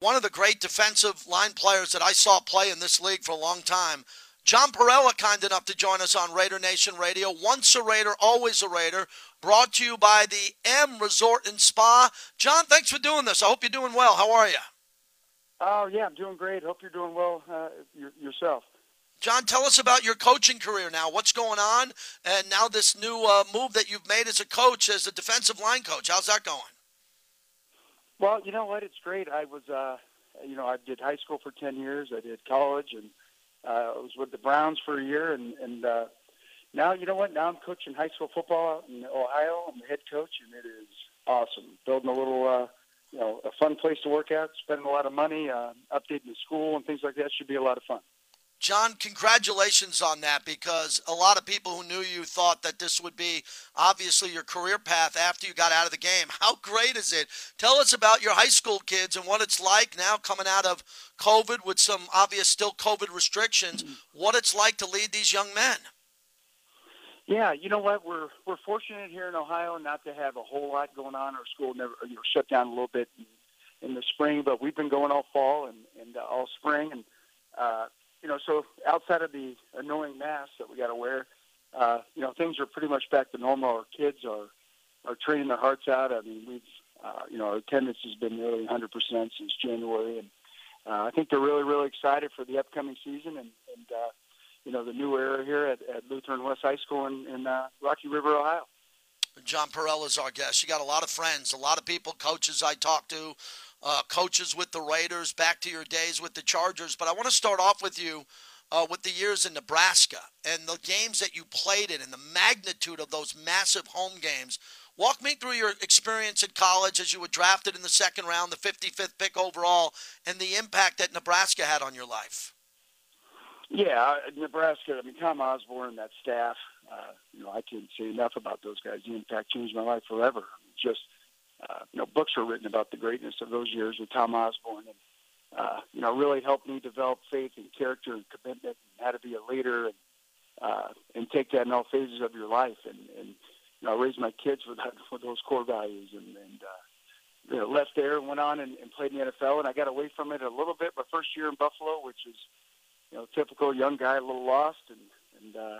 one of the great defensive line players that I saw play in this league for a long time. John Parrella, kind enough to join us on Raider Nation Radio. Once a Raider, always a Raider. Brought to you by the M Resort and Spa. John, thanks for doing this. I hope you're doing well. How are you? Oh, yeah, I'm doing great. Hope you're doing well uh, yourself. John, tell us about your coaching career now. What's going on? And now this new uh, move that you've made as a coach, as a defensive line coach. How's that going? Well, you know what? It's great. I was, uh, you know, I did high school for 10 years. I did college, and uh, I was with the Browns for a year. And, and uh, now, you know what? Now I'm coaching high school football in Ohio. I'm the head coach, and it is awesome. Building a little, uh, you know, a fun place to work at, spending a lot of money, uh, updating the school and things like that should be a lot of fun. John, congratulations on that because a lot of people who knew you thought that this would be obviously your career path after you got out of the game. How great is it? Tell us about your high school kids and what it's like now coming out of COVID with some obvious still COVID restrictions, what it's like to lead these young men. Yeah, you know what? We're we're fortunate here in Ohio not to have a whole lot going on. Our school never you know shut down a little bit in, the spring, but we've been going all fall and, and uh, all spring and uh, you know, so outside of the annoying masks that we got to wear, uh, you know, things are pretty much back to normal. Our kids are are training their hearts out. I mean, we've, uh, you know, our attendance has been nearly 100% since January, and uh, I think they're really, really excited for the upcoming season and, and uh, you know, the new era here at, at Lutheran West High School in, in uh, Rocky River, Ohio. John Parrella is our guest. You got a lot of friends, a lot of people, coaches I talk to uh, coaches with the Raiders, back to your days with the Chargers. But I want to start off with you uh, with the years in Nebraska and the games that you played in and the magnitude of those massive home games. Walk me through your experience at college as you were drafted in the second round, the 55th pick overall, and the impact that Nebraska had on your life. Yeah, Nebraska. I mean, Tom Osborne, and that staff. Uh, you know, I can't say enough about those guys. The impact changed my life forever. Just uh, you know, books were written about the greatness of those years with Tom Osborne, and uh, you know, really helped me develop faith and character and commitment, and how to be a leader, and uh, and take that in all phases of your life, and and you know, raise my kids with that with those core values, and and uh, you know, left there and went on and, and played in the NFL, and I got away from it a little bit my first year in Buffalo, which is you know, typical young guy, a little lost, and and uh,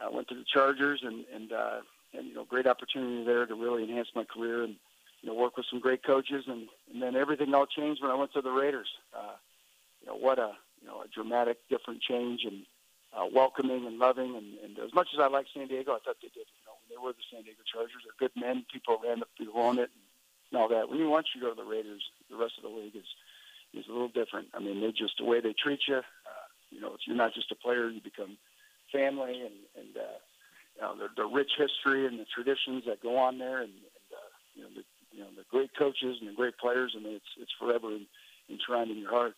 I went to the Chargers, and and uh, and you know, great opportunity there to really enhance my career and you know, work with some great coaches, and, and then everything all changed when I went to the Raiders. Uh, you know, what a you know a dramatic, different change, and uh, welcoming and loving. And, and as much as I like San Diego, I thought they did. You know, they were the San Diego Chargers, they're good men. People ran the who own it, and, and all that. When you once you go to the Raiders, the rest of the league is is a little different. I mean, they just the way they treat you. Uh, you know, you're not just a player; you become family, and and uh, you know the, the rich history and the traditions that go on there, and, and uh, you know the you know, the great coaches and the great players, and it's it's forever enshrined in your heart.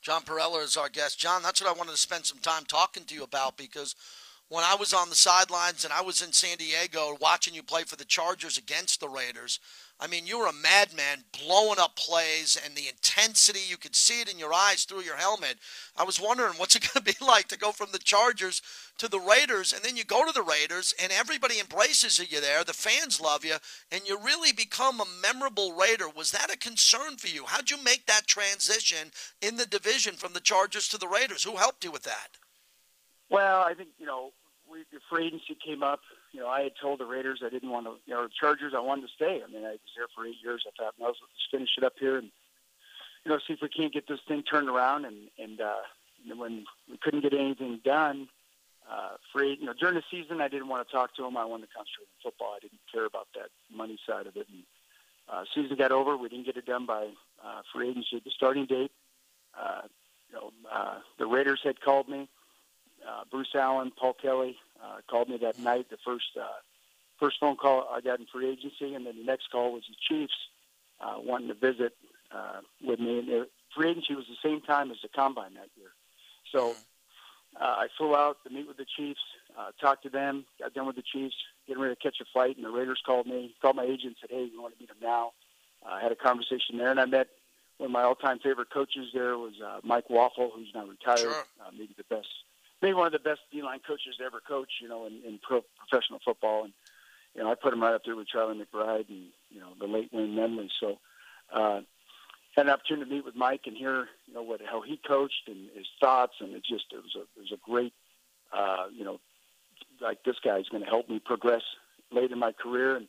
John Parrella is our guest. John, that's what I wanted to spend some time talking to you about because when I was on the sidelines and I was in San Diego watching you play for the Chargers against the Raiders, I mean, you were a madman blowing up plays and the intensity, you could see it in your eyes through your helmet. I was wondering what's it going to be like to go from the Chargers to the Raiders, and then you go to the Raiders and everybody embraces you there. The fans love you, and you really become a memorable Raider. Was that a concern for you? How'd you make that transition in the division from the Chargers to the Raiders? Who helped you with that? Well, I think, you know, the free agency came up you know, I had told the Raiders I didn't want to, you know, the Chargers I wanted to stay. I mean, I was there for eight years. I thought, well, let's finish it up here and, you know, see if we can't get this thing turned around. And and, uh, when we couldn't get anything done, uh, free, you know, during the season I didn't want to talk to him. I wanted to concentrate on football. I didn't care about that money side of it. And uh, season got over. We didn't get it done by uh, free agency. The starting date, uh, you know, uh, the Raiders had called me. Uh, Bruce Allen, Paul Kelly, uh, called me that night. The first uh, first phone call I got in free agency, and then the next call was the Chiefs uh, wanting to visit uh, with me. And the free agency was the same time as the combine that year, so uh, I flew out to meet with the Chiefs, uh, talked to them, got done with the Chiefs, getting ready to catch a flight, and the Raiders called me, called my agent, said, "Hey, you want to meet them now?" Uh, I had a conversation there, and I met one of my all-time favorite coaches. There was uh, Mike Waufle, who's now retired, sure. uh, maybe the best maybe one of the best D-line coaches to ever coach, you know, in, in pro, professional football. And, you know, I put him right up there with Charlie McBride and, you know, the late Wayne Memley. So, uh, had an opportunity to meet with Mike and hear, you know, what how he coached and his thoughts, and it just it was a it was a great, uh, you know, like this guy's going to help me progress late in my career, and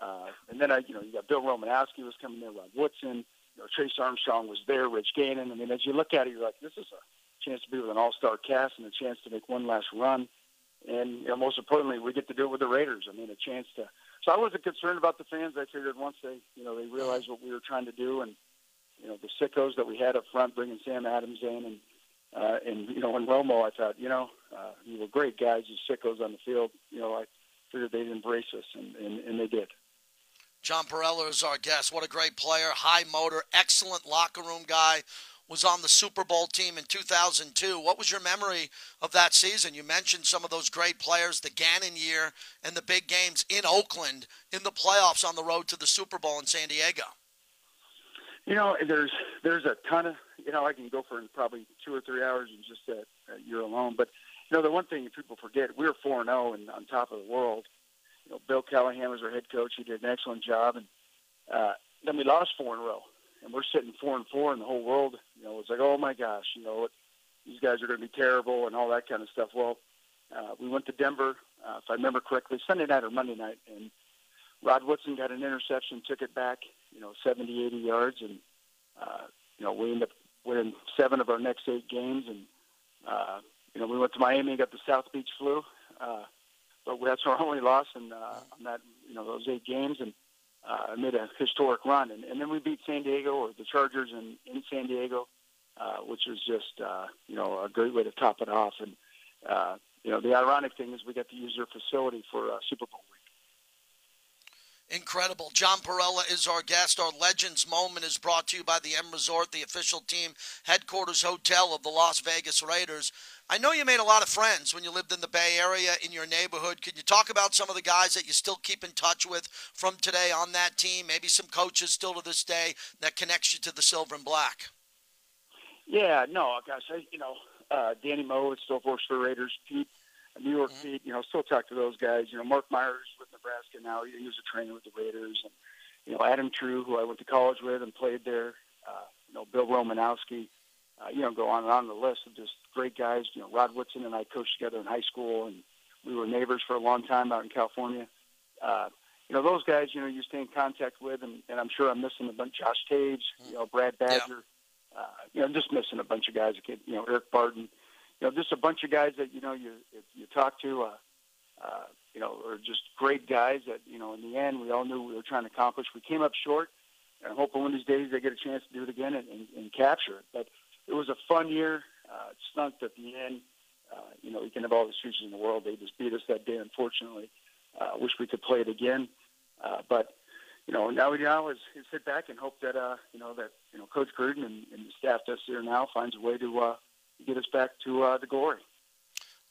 uh, and then I, you know, you got Bill Romanowski was coming there, Rod Woodson, you know, Trace Armstrong was there, Rich Gannon. I mean, as you look at it, you're like, this is a chance to be with an all-star cast and a chance to make one last run, and you know, most importantly, we get to do it with the Raiders. I mean, a chance to. So I wasn't concerned about the fans. I figured once they, you know, they realized what we were trying to do and you know, the sickos that we had up front, bringing Sam Adams in, and uh, and you know, in Romo, I thought, you know, uh, you were great guys, you sickos on the field. You know, I figured they'd embrace us, and and, and they did. John Parrella is our guest. What a great player, high motor, excellent locker room guy. Was on the Super Bowl team in 2002. What was your memory of that season? You mentioned some of those great players, the Gannon year, and the big games in Oakland in the playoffs on the road to the Super Bowl in San Diego. You know, there's there's a ton of you know I can go for probably two or three hours in just that, that year alone. But you know, the one thing people forget, we were four and zero oh and on top of the world. You know, Bill Callahan was our head coach. He did an excellent job, and uh, then we lost four in a row, and we're sitting four and four, and the whole world, you know, was like, oh my gosh, you know, these guys are going to be terrible and all that kind of stuff. Well, uh, we went to Denver, uh, if I remember correctly, Sunday night or Monday night, and Rod Woodson got an interception, took it back, you know, 70, 80 yards, and uh, you know we ended up winning seven of our next eight games, and uh, you know we went to Miami, and got the South Beach flu, uh, but that's our only loss in uh, on that you know those eight games, and uh, made a historic run, and, and then we beat San Diego or the Chargers in in San Diego, uh, which was just uh, you know a great way to top it off, and uh, you know the ironic thing is we got to use their facility for uh, Super Bowl week. Incredible. John Parrella is our guest. Our Legends Moment is brought to you by the M Resort, the official team headquarters hotel of the Las Vegas Raiders. I know you made a lot of friends when you lived in the Bay Area in your neighborhood. Could you talk about some of the guys that you still keep in touch with from today on that team? Maybe some coaches still to this day that connects you to the silver and black. Yeah, no, gosh, I, you know, uh, Danny Moe still works for the Raiders. Pete New York mm-hmm. Pete, you know, still talk to those guys. You know, Mark Myers with Nebraska now. He was a trainer with the Raiders, and you know, Adam Treu, who I went to college with and played there. Uh, you know, Bill Romanowski. Uh, you know, go on and on the list of just great guys. You know, Rod Woodson and I coached together in high school, and we were neighbors for a long time out in California. Uh, you know, those guys, you know, you stay in contact with, and, and I'm sure I'm missing a bunch. Josh Tage, you know, Brad Badger. Yeah. Uh, you know, I'm just missing a bunch of guys. You know, Eric Barton you know, just a bunch of guys that you know you you talk to, uh, uh, you know, are just great guys that you know. In the end, we all knew we were trying to accomplish. We came up short, and I hope one of these days they get a chance to do it again and, and, and capture it. But it was a fun year. Uh, it stunk at the end. Uh, you know, we can have all the excuses in the world. They just beat us that day, unfortunately. Uh, wish we could play it again. Uh, but you know, now we now is, is sit back and hope that uh, you know that you know Coach Gruden and, and the staff that's there now finds a way to uh, get us back to uh, the glory.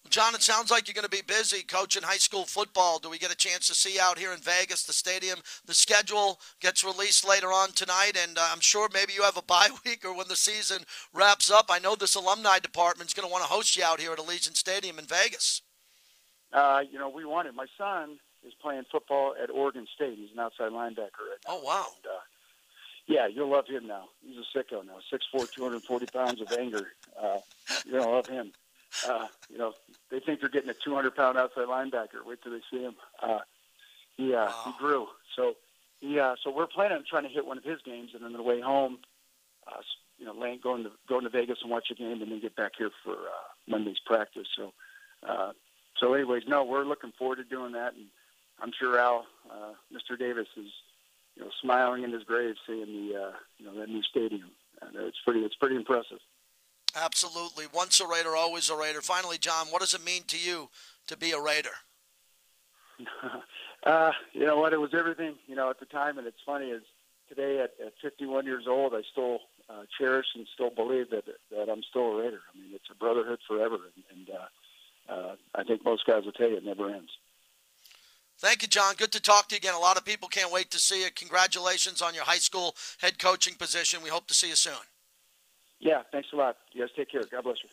John, it sounds like you're going to be busy coaching high school football. Do we get a chance to see out here in Vegas, the stadium? The schedule gets released later on tonight, and uh, I'm sure maybe you have a bye week or when the season wraps up. I know this alumni department is going to want to host you out here at Allegiant Stadium in Vegas. Uh, you know, we want it. My son is playing football at Oregon State. He's an outside linebacker right now. Oh, wow. And, uh, yeah, you'll love him now. He's a sicko now. Six four, two hundred forty pounds of anger. Uh, you're gonna love him. Uh, you know, they think they're getting a 200 pound outside linebacker. Wait till they see him. Uh, he uh, wow. he grew. So he uh, so we're planning on trying to hit one of his games, and on the way home, uh, you know, going to going to Vegas and watch a game, and then get back here for uh, Monday's practice. So, uh, so anyways, no, we're looking forward to doing that, and I'm sure Al, uh, Mr. Davis, is you know, smiling in his grave, seeing the uh, you know that new stadium. And it's pretty it's pretty impressive. Absolutely, once a Raider, always a Raider. Finally, John, what does it mean to you to be a Raider? uh, you know what? It was everything. You know, at the time, and it's funny is today at, at 51 years old, I still uh, cherish and still believe that that I'm still a Raider. I mean, it's a brotherhood forever, and, and uh, uh, I think most guys will tell you it never ends. Thank you, John. Good to talk to you again. A lot of people can't wait to see you. Congratulations on your high school head coaching position. We hope to see you soon. Yeah, thanks a lot. You guys take care. God bless you.